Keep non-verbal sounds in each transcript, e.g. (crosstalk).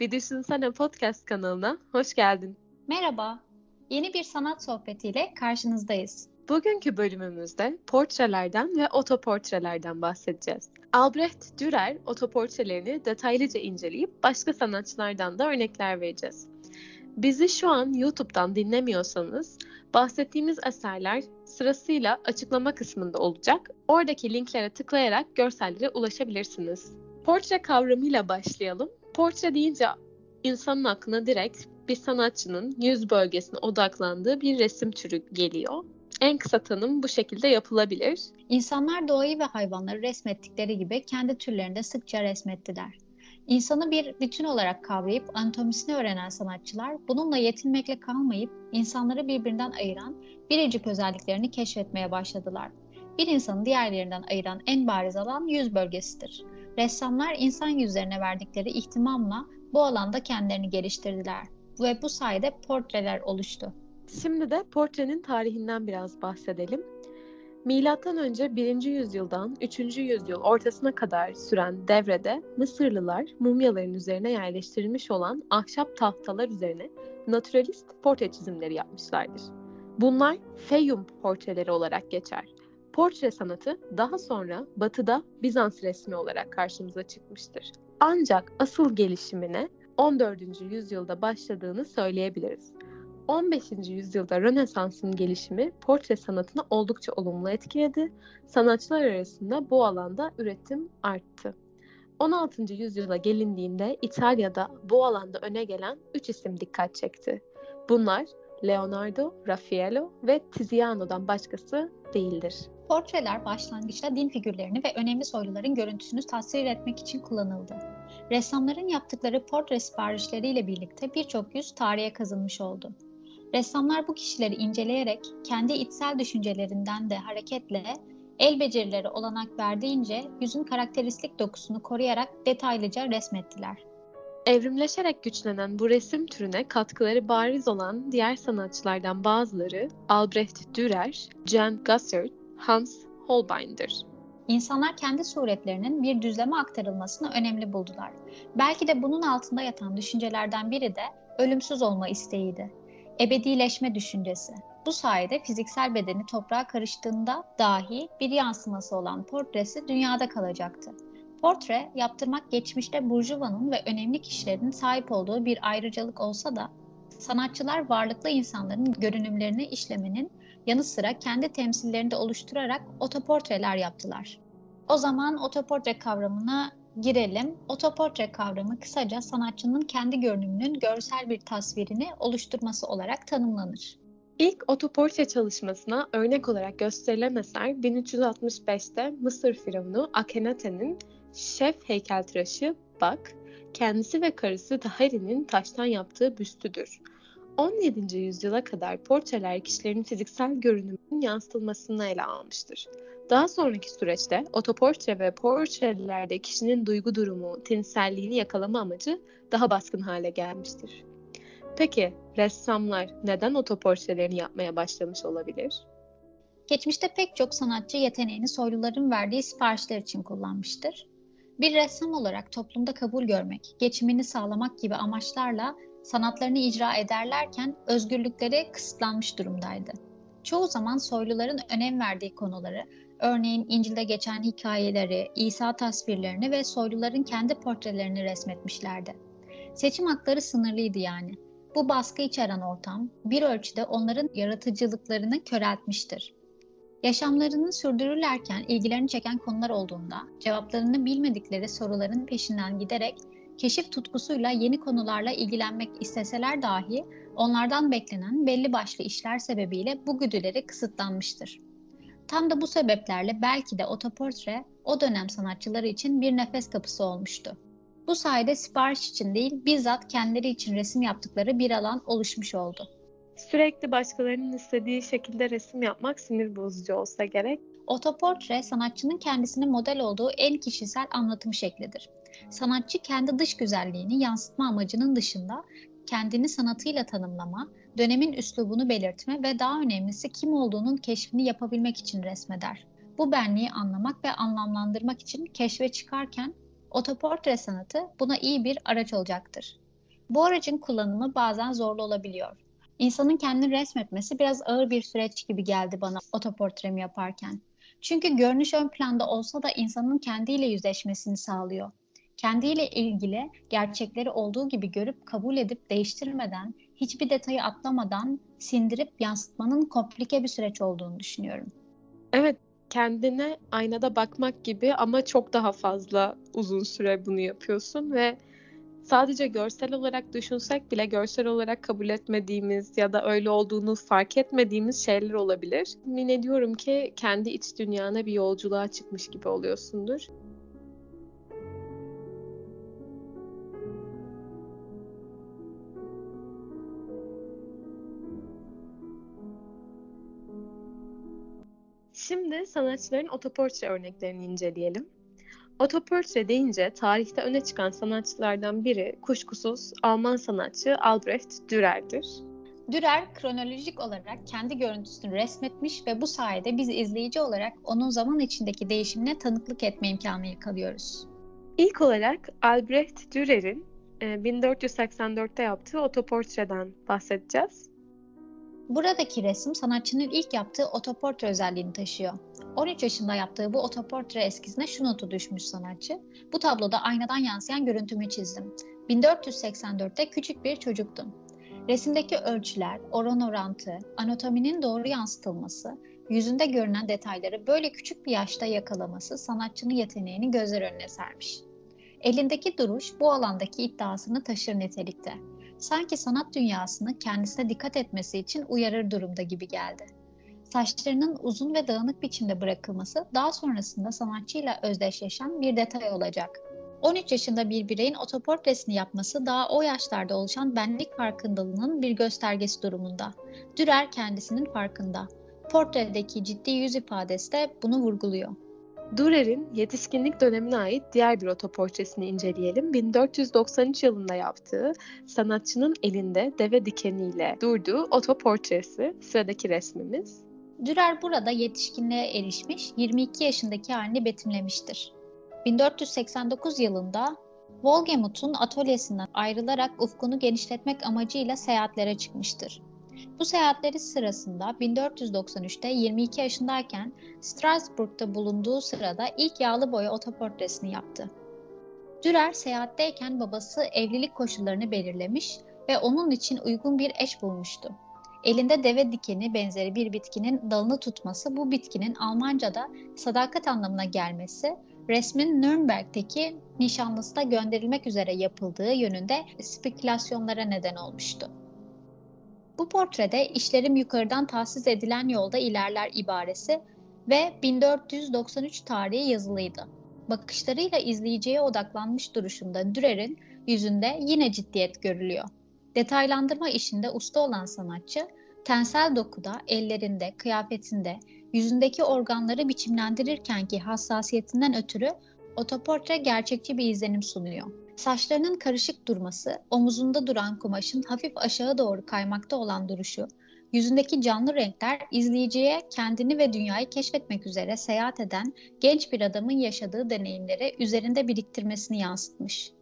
Bir Düşünsene Podcast kanalına hoş geldin. Merhaba, yeni bir sanat sohbetiyle karşınızdayız. Bugünkü bölümümüzde portrelerden ve otoportrelerden bahsedeceğiz. Albrecht Dürer otoportrelerini detaylıca inceleyip başka sanatçılardan da örnekler vereceğiz. Bizi şu an YouTube'dan dinlemiyorsanız bahsettiğimiz eserler sırasıyla açıklama kısmında olacak. Oradaki linklere tıklayarak görsellere ulaşabilirsiniz. Portre kavramıyla başlayalım. Portre deyince insanın aklına direkt bir sanatçının yüz bölgesine odaklandığı bir resim türü geliyor. En kısa tanım bu şekilde yapılabilir. İnsanlar doğayı ve hayvanları resmettikleri gibi kendi türlerinde sıkça resmettiler. İnsanı bir bütün olarak kavrayıp anatomisini öğrenen sanatçılar bununla yetinmekle kalmayıp insanları birbirinden ayıran biricik özelliklerini keşfetmeye başladılar. Bir insanı diğerlerinden ayıran en bariz alan yüz bölgesidir. Ressamlar insan yüzlerine verdikleri ihtimamla bu alanda kendilerini geliştirdiler ve bu sayede portreler oluştu. Şimdi de portrenin tarihinden biraz bahsedelim. Milattan önce 1. yüzyıldan 3. yüzyıl ortasına kadar süren devrede Mısırlılar mumyaların üzerine yerleştirilmiş olan ahşap tahtalar üzerine naturalist portre çizimleri yapmışlardır. Bunlar Feyum portreleri olarak geçer. Portre sanatı daha sonra Batı'da Bizans resmi olarak karşımıza çıkmıştır. Ancak asıl gelişimine 14. yüzyılda başladığını söyleyebiliriz. 15. yüzyılda Rönesans'ın gelişimi portre sanatını oldukça olumlu etkiledi. Sanatçılar arasında bu alanda üretim arttı. 16. yüzyıla gelindiğinde İtalya'da bu alanda öne gelen 3 isim dikkat çekti. Bunlar Leonardo, Raffaello ve Tiziano'dan başkası değildir. Portreler başlangıçta din figürlerini ve önemli soyluların görüntüsünü tasvir etmek için kullanıldı. Ressamların yaptıkları portre siparişleriyle birlikte birçok yüz tarihe kazınmış oldu. Ressamlar bu kişileri inceleyerek kendi içsel düşüncelerinden de hareketle el becerileri olanak verdiğince yüzün karakteristik dokusunu koruyarak detaylıca resmettiler. Evrimleşerek güçlenen bu resim türüne katkıları bariz olan diğer sanatçılardan bazıları Albrecht Dürer, Jan Gussert, Hans Holbein'dir. İnsanlar kendi suretlerinin bir düzleme aktarılmasını önemli buldular. Belki de bunun altında yatan düşüncelerden biri de ölümsüz olma isteğiydi ebedileşme düşüncesi. Bu sayede fiziksel bedeni toprağa karıştığında dahi bir yansıması olan portresi dünyada kalacaktı. Portre yaptırmak geçmişte burjuvanın ve önemli kişilerin sahip olduğu bir ayrıcalık olsa da sanatçılar varlıklı insanların görünümlerini işlemenin yanı sıra kendi temsillerini de oluşturarak otoportreler yaptılar. O zaman otoportre kavramına girelim. Otoportre kavramı kısaca sanatçının kendi görünümünün görsel bir tasvirini oluşturması olarak tanımlanır. İlk otoportre çalışmasına örnek olarak gösterilen eser 1365'te Mısır firavunu Akhenaten'in şef heykeltıraşı Bak, kendisi ve karısı Tahari'nin taştan yaptığı büstüdür. 17. yüzyıla kadar portreler kişilerin fiziksel görünümünün yansıtılmasını ele almıştır. Daha sonraki süreçte otoportre ve portrelerde kişinin duygu durumu, tinselliğini yakalama amacı daha baskın hale gelmiştir. Peki ressamlar neden otoportrelerini yapmaya başlamış olabilir? Geçmişte pek çok sanatçı yeteneğini soyluların verdiği siparişler için kullanmıştır. Bir ressam olarak toplumda kabul görmek, geçimini sağlamak gibi amaçlarla sanatlarını icra ederlerken özgürlükleri kısıtlanmış durumdaydı. Çoğu zaman soyluların önem verdiği konuları Örneğin İncil'de geçen hikayeleri, İsa tasvirlerini ve soyluların kendi portrelerini resmetmişlerdi. Seçim hakları sınırlıydı yani. Bu baskı içeren ortam bir ölçüde onların yaratıcılıklarını köreltmiştir. Yaşamlarını sürdürürlerken ilgilerini çeken konular olduğunda cevaplarını bilmedikleri soruların peşinden giderek keşif tutkusuyla yeni konularla ilgilenmek isteseler dahi onlardan beklenen belli başlı işler sebebiyle bu güdüleri kısıtlanmıştır. Tam da bu sebeplerle belki de otoportre o dönem sanatçıları için bir nefes kapısı olmuştu. Bu sayede sipariş için değil, bizzat kendileri için resim yaptıkları bir alan oluşmuş oldu. Sürekli başkalarının istediği şekilde resim yapmak sinir bozucu olsa gerek. Otoportre sanatçının kendisine model olduğu en kişisel anlatım şeklidir. Sanatçı kendi dış güzelliğini yansıtma amacının dışında kendini sanatıyla tanımlama, dönemin üslubunu belirtme ve daha önemlisi kim olduğunun keşfini yapabilmek için resmeder. Bu benliği anlamak ve anlamlandırmak için keşfe çıkarken otoportre sanatı buna iyi bir araç olacaktır. Bu aracın kullanımı bazen zorlu olabiliyor. İnsanın kendini resmetmesi biraz ağır bir süreç gibi geldi bana otoportremi yaparken. Çünkü görünüş ön planda olsa da insanın kendiyle yüzleşmesini sağlıyor. Kendiyle ilgili gerçekleri olduğu gibi görüp kabul edip değiştirmeden, hiçbir detayı atlamadan sindirip yansıtmanın komplike bir süreç olduğunu düşünüyorum. Evet, kendine aynada bakmak gibi ama çok daha fazla uzun süre bunu yapıyorsun ve sadece görsel olarak düşünsek bile görsel olarak kabul etmediğimiz ya da öyle olduğunu fark etmediğimiz şeyler olabilir. Min ediyorum ki kendi iç dünyana bir yolculuğa çıkmış gibi oluyorsundur. Şimdi sanatçıların otoportre örneklerini inceleyelim. Otoportre deyince tarihte öne çıkan sanatçılardan biri kuşkusuz Alman sanatçı Albrecht Dürer'dir. Dürer kronolojik olarak kendi görüntüsünü resmetmiş ve bu sayede biz izleyici olarak onun zaman içindeki değişimine tanıklık etme imkanı yakalıyoruz. İlk olarak Albrecht Dürer'in 1484'te e, yaptığı otoportreden bahsedeceğiz. Buradaki resim sanatçının ilk yaptığı otoportre özelliğini taşıyor. 13 yaşında yaptığı bu otoportre eskizine şu notu düşmüş sanatçı. Bu tabloda aynadan yansıyan görüntümü çizdim. 1484'te küçük bir çocuktum. Resimdeki ölçüler, oran orantı, anatominin doğru yansıtılması, yüzünde görünen detayları böyle küçük bir yaşta yakalaması sanatçının yeteneğini gözler önüne sermiş. Elindeki duruş bu alandaki iddiasını taşır nitelikte sanki sanat dünyasını kendisine dikkat etmesi için uyarır durumda gibi geldi. Saçlarının uzun ve dağınık biçimde bırakılması daha sonrasında sanatçıyla özdeşleşen bir detay olacak. 13 yaşında bir bireyin otoportresini yapması daha o yaşlarda oluşan benlik farkındalığının bir göstergesi durumunda. Dürer kendisinin farkında. Portredeki ciddi yüz ifadesi de bunu vurguluyor. Dürer'in yetişkinlik dönemine ait diğer bir otoportresini inceleyelim. 1493 yılında yaptığı sanatçının elinde deve dikeniyle durduğu otoportresi sıradaki resmimiz. Dürer burada yetişkinliğe erişmiş 22 yaşındaki halini betimlemiştir. 1489 yılında Volgemut'un atölyesinden ayrılarak ufkunu genişletmek amacıyla seyahatlere çıkmıştır. Bu seyahatleri sırasında 1493'te 22 yaşındayken Strasbourg'da bulunduğu sırada ilk yağlı boya otoportresini yaptı. Dürer seyahatteyken babası evlilik koşullarını belirlemiş ve onun için uygun bir eş bulmuştu. Elinde deve dikeni benzeri bir bitkinin dalını tutması bu bitkinin Almanca'da sadakat anlamına gelmesi, resmin Nürnberg'teki nişanlısına gönderilmek üzere yapıldığı yönünde spekülasyonlara neden olmuştu. Bu portrede işlerim yukarıdan tahsis edilen yolda ilerler ibaresi ve 1493 tarihi yazılıydı. Bakışlarıyla izleyiciye odaklanmış duruşunda Dürer'in yüzünde yine ciddiyet görülüyor. Detaylandırma işinde usta olan sanatçı, tensel dokuda, ellerinde, kıyafetinde, yüzündeki organları biçimlendirirkenki hassasiyetinden ötürü otoportre gerçekçi bir izlenim sunuyor. Saçlarının karışık durması, omuzunda duran kumaşın hafif aşağı doğru kaymakta olan duruşu, yüzündeki canlı renkler izleyiciye kendini ve dünyayı keşfetmek üzere seyahat eden genç bir adamın yaşadığı deneyimleri üzerinde biriktirmesini yansıtmış.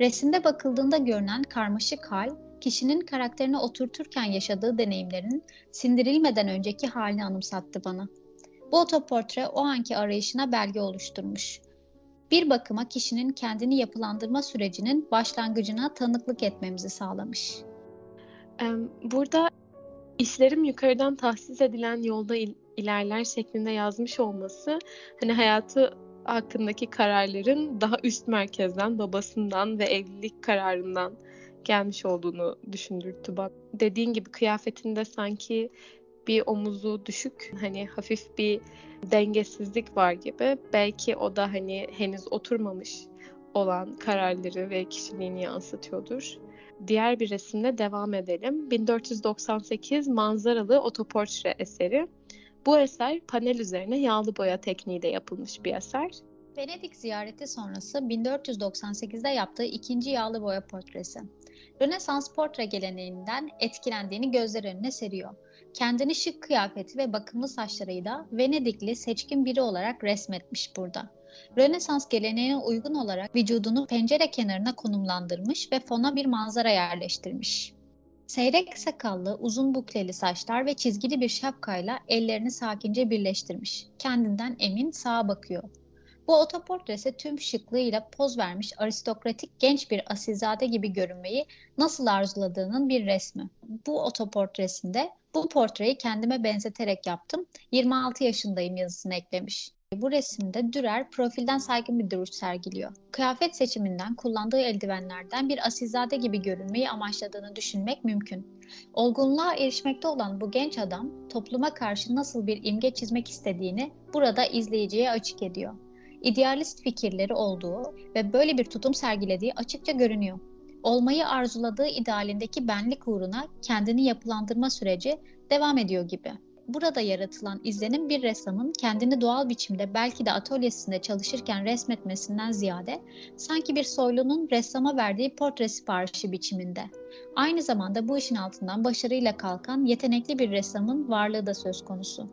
Resimde bakıldığında görünen karmaşık hal, kişinin karakterini oturturken yaşadığı deneyimlerin sindirilmeden önceki halini anımsattı bana. Bu otoportre o anki arayışına belge oluşturmuş bir bakıma kişinin kendini yapılandırma sürecinin başlangıcına tanıklık etmemizi sağlamış. Burada işlerim yukarıdan tahsis edilen yolda il- ilerler şeklinde yazmış olması hani hayatı hakkındaki kararların daha üst merkezden, babasından ve evlilik kararından gelmiş olduğunu düşündürttü. Bak dediğin gibi kıyafetinde sanki bir omuzu düşük, hani hafif bir dengesizlik var gibi. Belki o da hani henüz oturmamış olan kararları ve kişiliğini yansıtıyordur. Diğer bir resimle devam edelim. 1498 manzaralı otoportre eseri. Bu eser panel üzerine yağlı boya tekniğiyle yapılmış bir eser. Venedik ziyareti sonrası 1498'de yaptığı ikinci yağlı boya portresi. Rönesans portre geleneğinden etkilendiğini gözler önüne seriyor. Kendini şık kıyafeti ve bakımlı saçlarıyla Venedikli seçkin biri olarak resmetmiş burada. Rönesans geleneğine uygun olarak vücudunu pencere kenarına konumlandırmış ve fona bir manzara yerleştirmiş. Seyrek sakallı, uzun bukleli saçlar ve çizgili bir şapkayla ellerini sakince birleştirmiş. Kendinden emin sağa bakıyor. Bu otoportresi tüm şıklığıyla poz vermiş aristokratik genç bir asilzade gibi görünmeyi nasıl arzuladığının bir resmi. Bu otoportresinde bu portreyi kendime benzeterek yaptım. 26 yaşındayım yazısını eklemiş. Bu resimde Dürer profilden saygın bir duruş sergiliyor. Kıyafet seçiminden, kullandığı eldivenlerden bir asilzade gibi görünmeyi amaçladığını düşünmek mümkün. Olgunluğa erişmekte olan bu genç adam topluma karşı nasıl bir imge çizmek istediğini burada izleyiciye açık ediyor. İdealist fikirleri olduğu ve böyle bir tutum sergilediği açıkça görünüyor. Olmayı arzuladığı idealindeki benlik uğruna kendini yapılandırma süreci devam ediyor gibi burada yaratılan izlenim bir ressamın kendini doğal biçimde belki de atölyesinde çalışırken resmetmesinden ziyade sanki bir soylunun ressama verdiği portre siparişi biçiminde. Aynı zamanda bu işin altından başarıyla kalkan yetenekli bir ressamın varlığı da söz konusu.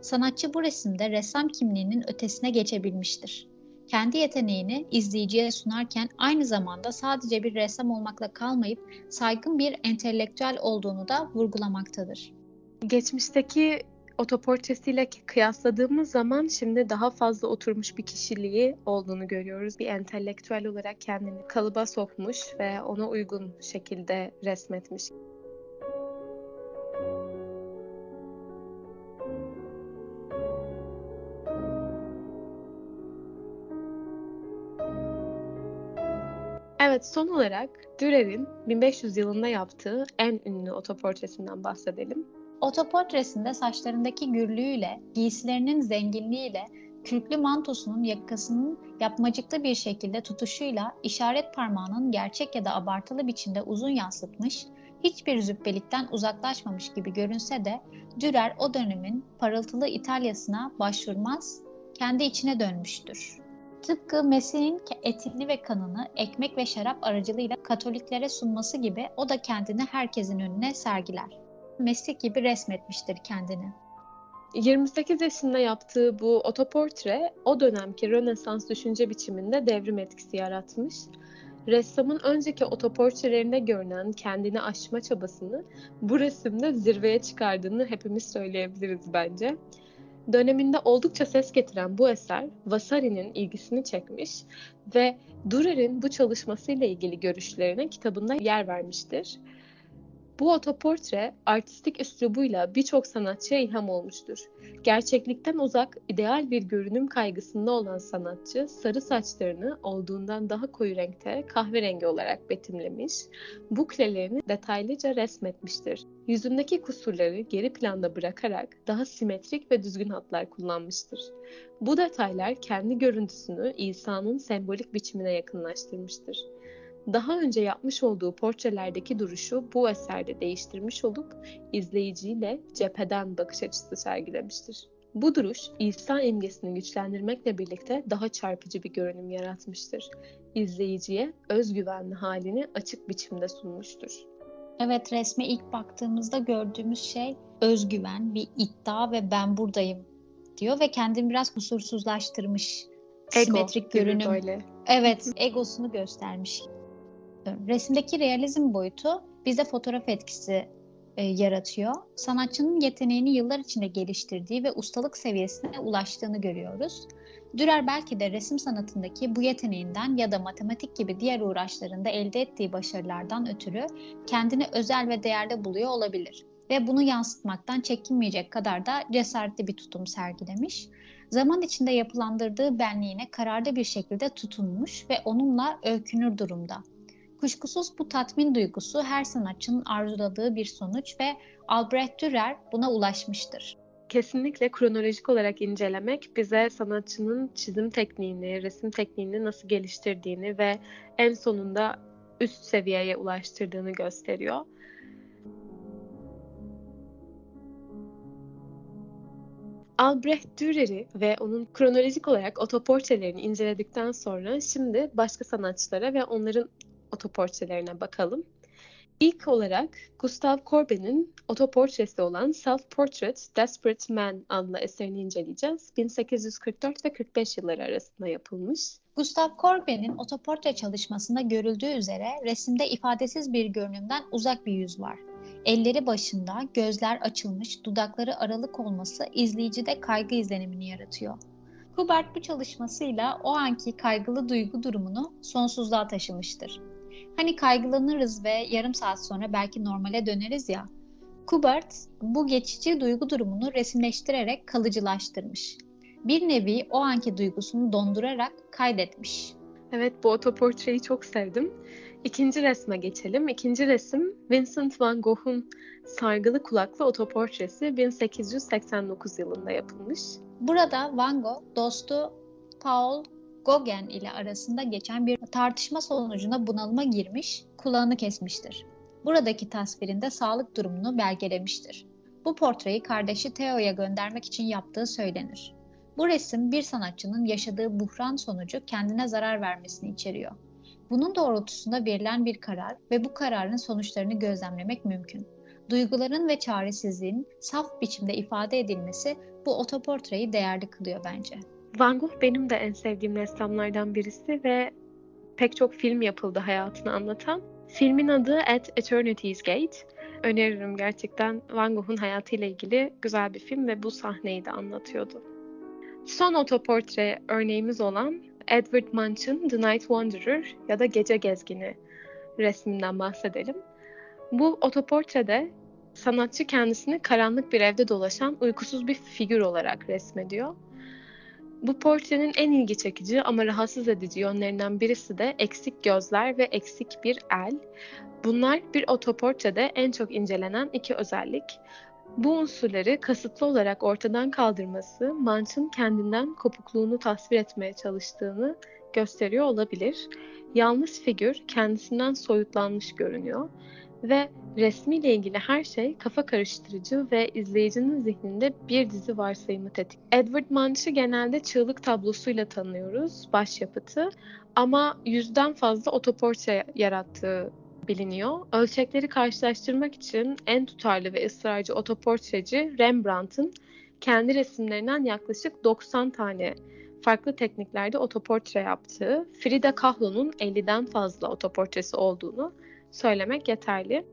Sanatçı bu resimde ressam kimliğinin ötesine geçebilmiştir. Kendi yeteneğini izleyiciye sunarken aynı zamanda sadece bir ressam olmakla kalmayıp saygın bir entelektüel olduğunu da vurgulamaktadır. Geçmişteki otoportresiyle kıyasladığımız zaman şimdi daha fazla oturmuş bir kişiliği olduğunu görüyoruz. Bir entelektüel olarak kendini kalıba sokmuş ve ona uygun şekilde resmetmiş. Evet, son olarak Dürer'in 1500 yılında yaptığı en ünlü otoportresinden bahsedelim. Otoportresinde saçlarındaki gürlüğüyle, giysilerinin zenginliğiyle, kürklü mantosunun yakasının yapmacıklı bir şekilde tutuşuyla işaret parmağının gerçek ya da abartılı biçimde uzun yansıtmış, hiçbir züppelikten uzaklaşmamış gibi görünse de Dürer o dönemin parıltılı İtalya'sına başvurmaz, kendi içine dönmüştür. Tıpkı Mesih'in etini ve kanını ekmek ve şarap aracılığıyla Katoliklere sunması gibi o da kendini herkesin önüne sergiler meslek gibi resmetmiştir kendini. 28 yaşında yaptığı bu otoportre o dönemki Rönesans düşünce biçiminde devrim etkisi yaratmış. Ressamın önceki otoportrelerinde görünen kendini aşma çabasını bu resimde zirveye çıkardığını hepimiz söyleyebiliriz bence. Döneminde oldukça ses getiren bu eser Vasari'nin ilgisini çekmiş ve Durer'in bu çalışmasıyla ilgili görüşlerine kitabında yer vermiştir. Bu otoportre artistik üslubuyla birçok sanatçıya ilham olmuştur. Gerçeklikten uzak, ideal bir görünüm kaygısında olan sanatçı sarı saçlarını olduğundan daha koyu renkte kahverengi olarak betimlemiş, buklelerini detaylıca resmetmiştir. Yüzündeki kusurları geri planda bırakarak daha simetrik ve düzgün hatlar kullanmıştır. Bu detaylar kendi görüntüsünü İsa'nın sembolik biçimine yakınlaştırmıştır daha önce yapmış olduğu portrelerdeki duruşu bu eserde değiştirmiş olup izleyiciyle cepheden bakış açısı sergilemiştir. Bu duruş İsa imgesini güçlendirmekle birlikte daha çarpıcı bir görünüm yaratmıştır. İzleyiciye özgüvenli halini açık biçimde sunmuştur. Evet resme ilk baktığımızda gördüğümüz şey özgüven, bir iddia ve ben buradayım diyor ve kendini biraz kusursuzlaştırmış. Ego simetrik görünüm. Böyle. Evet, egosunu göstermiş. Resimdeki realizm boyutu bize fotoğraf etkisi e, yaratıyor. Sanatçının yeteneğini yıllar içinde geliştirdiği ve ustalık seviyesine ulaştığını görüyoruz. Dürer belki de resim sanatındaki bu yeteneğinden ya da matematik gibi diğer uğraşlarında elde ettiği başarılardan ötürü kendini özel ve değerli buluyor olabilir ve bunu yansıtmaktan çekinmeyecek kadar da cesaretli bir tutum sergilemiş. Zaman içinde yapılandırdığı benliğine kararlı bir şekilde tutunmuş ve onunla öykünür durumda. Kuşkusuz bu tatmin duygusu her sanatçının arzuladığı bir sonuç ve Albrecht Dürer buna ulaşmıştır. Kesinlikle kronolojik olarak incelemek bize sanatçının çizim tekniğini, resim tekniğini nasıl geliştirdiğini ve en sonunda üst seviyeye ulaştırdığını gösteriyor. Albrecht Dürer'i ve onun kronolojik olarak otoportrelerini inceledikten sonra şimdi başka sanatçılara ve onların otoportrelerine bakalım. İlk olarak Gustav Courbet'in otoportresi olan Self-Portrait Desperate Man adlı eserini inceleyeceğiz. 1844 ve 45 yılları arasında yapılmış. Gustav Courbet'in otoportre çalışmasında görüldüğü üzere resimde ifadesiz bir görünümden uzak bir yüz var. Elleri başında, gözler açılmış, dudakları aralık olması izleyicide kaygı izlenimini yaratıyor. Kubert bu çalışmasıyla o anki kaygılı duygu durumunu sonsuzluğa taşımıştır. Hani kaygılanırız ve yarım saat sonra belki normale döneriz ya. Kubert bu geçici duygu durumunu resimleştirerek kalıcılaştırmış. Bir nevi o anki duygusunu dondurarak kaydetmiş. Evet bu otoportreyi çok sevdim. İkinci resme geçelim. İkinci resim Vincent van Gogh'un Sargılı Kulaklı otoportresi 1889 yılında yapılmış. Burada Van Gogh dostu Paul Gauguin ile arasında geçen bir tartışma sonucunda bunalıma girmiş, kulağını kesmiştir. Buradaki tasvirinde sağlık durumunu belgelemiştir. Bu portreyi kardeşi Theo'ya göndermek için yaptığı söylenir. Bu resim bir sanatçının yaşadığı buhran sonucu kendine zarar vermesini içeriyor. Bunun doğrultusunda verilen bir karar ve bu kararın sonuçlarını gözlemlemek mümkün. Duyguların ve çaresizliğin saf biçimde ifade edilmesi bu otoportreyi değerli kılıyor bence. Van Gogh benim de en sevdiğim ressamlardan birisi ve pek çok film yapıldı hayatını anlatan. Filmin adı At Eternity's Gate. Öneririm gerçekten Van Gogh'un hayatıyla ilgili güzel bir film ve bu sahneyi de anlatıyordu. Son otoportre örneğimiz olan Edward Munch'ın The Night Wanderer ya da Gece Gezgini resminden bahsedelim. Bu otoportrede sanatçı kendisini karanlık bir evde dolaşan uykusuz bir figür olarak resmediyor. Bu portrenin en ilgi çekici ama rahatsız edici yönlerinden birisi de eksik gözler ve eksik bir el. Bunlar bir otoportrede en çok incelenen iki özellik. Bu unsurları kasıtlı olarak ortadan kaldırması, Munch'ın kendinden kopukluğunu tasvir etmeye çalıştığını gösteriyor olabilir. Yalnız figür kendisinden soyutlanmış görünüyor ve resmiyle ilgili her şey kafa karıştırıcı ve izleyicinin zihninde bir dizi varsayımı tetik. Edward Munch'ı genelde çığlık tablosuyla tanıyoruz, başyapıtı ama yüzden fazla otoportre yarattığı biliniyor. Ölçekleri karşılaştırmak için en tutarlı ve ısrarcı otoportreci Rembrandt'ın kendi resimlerinden yaklaşık 90 tane farklı tekniklerde otoportre yaptığı, Frida Kahlo'nun 50'den fazla otoportresi olduğunu söylemek yeterli.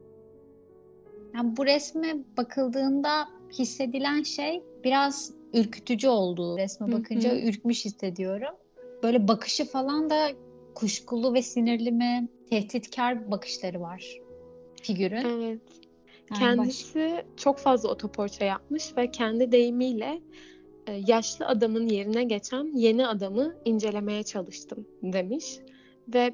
Yani bu resme bakıldığında hissedilen şey biraz ürkütücü olduğu. Resme bakınca hı hı. ürkmüş hissediyorum. Böyle bakışı falan da kuşkulu ve sinirli mi, tehditkar bakışları var figürün. Evet. Yani Kendisi baş... çok fazla otoportre yapmış ve kendi deyimiyle e, yaşlı adamın yerine geçen yeni adamı incelemeye çalıştım demiş. Ve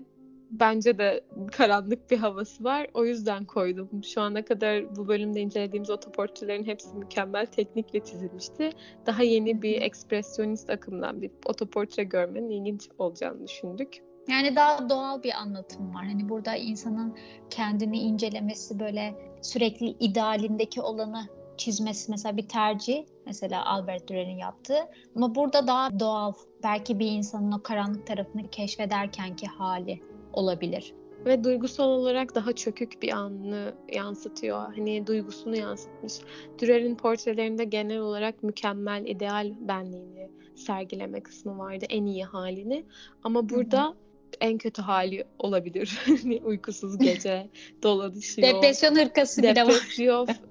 bence de karanlık bir havası var. O yüzden koydum. Şu ana kadar bu bölümde incelediğimiz otoportrelerin hepsi mükemmel teknikle çizilmişti. Daha yeni bir ekspresyonist akımdan bir otoportre görmenin ilginç olacağını düşündük. Yani daha doğal bir anlatım var. Hani burada insanın kendini incelemesi böyle sürekli idealindeki olanı çizmesi mesela bir tercih. Mesela Albert Dürer'in yaptığı. Ama burada daha doğal. Belki bir insanın o karanlık tarafını keşfederkenki hali olabilir. Ve duygusal olarak daha çökük bir anını yansıtıyor. Hani duygusunu yansıtmış. Dürer'in portrelerinde genel olarak mükemmel, ideal benliğini sergileme kısmı vardı. En iyi halini. Ama burada Hı-hı en kötü hali olabilir. (laughs) Hani uykusuz gece, (laughs) dolanışıyor. Depresyon hırkası bile var.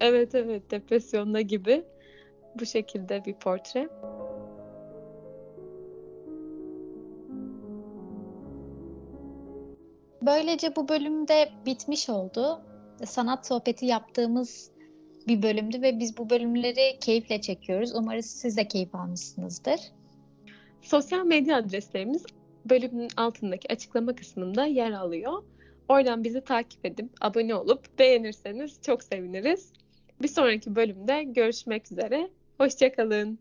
evet evet depresyonda gibi. Bu şekilde bir portre. Böylece bu bölümde bitmiş oldu. Sanat sohbeti yaptığımız bir bölümdü ve biz bu bölümleri keyifle çekiyoruz. Umarız siz de keyif almışsınızdır. Sosyal medya adreslerimiz bölümün altındaki açıklama kısmında yer alıyor. Oradan bizi takip edip abone olup beğenirseniz çok seviniriz. Bir sonraki bölümde görüşmek üzere. Hoşçakalın.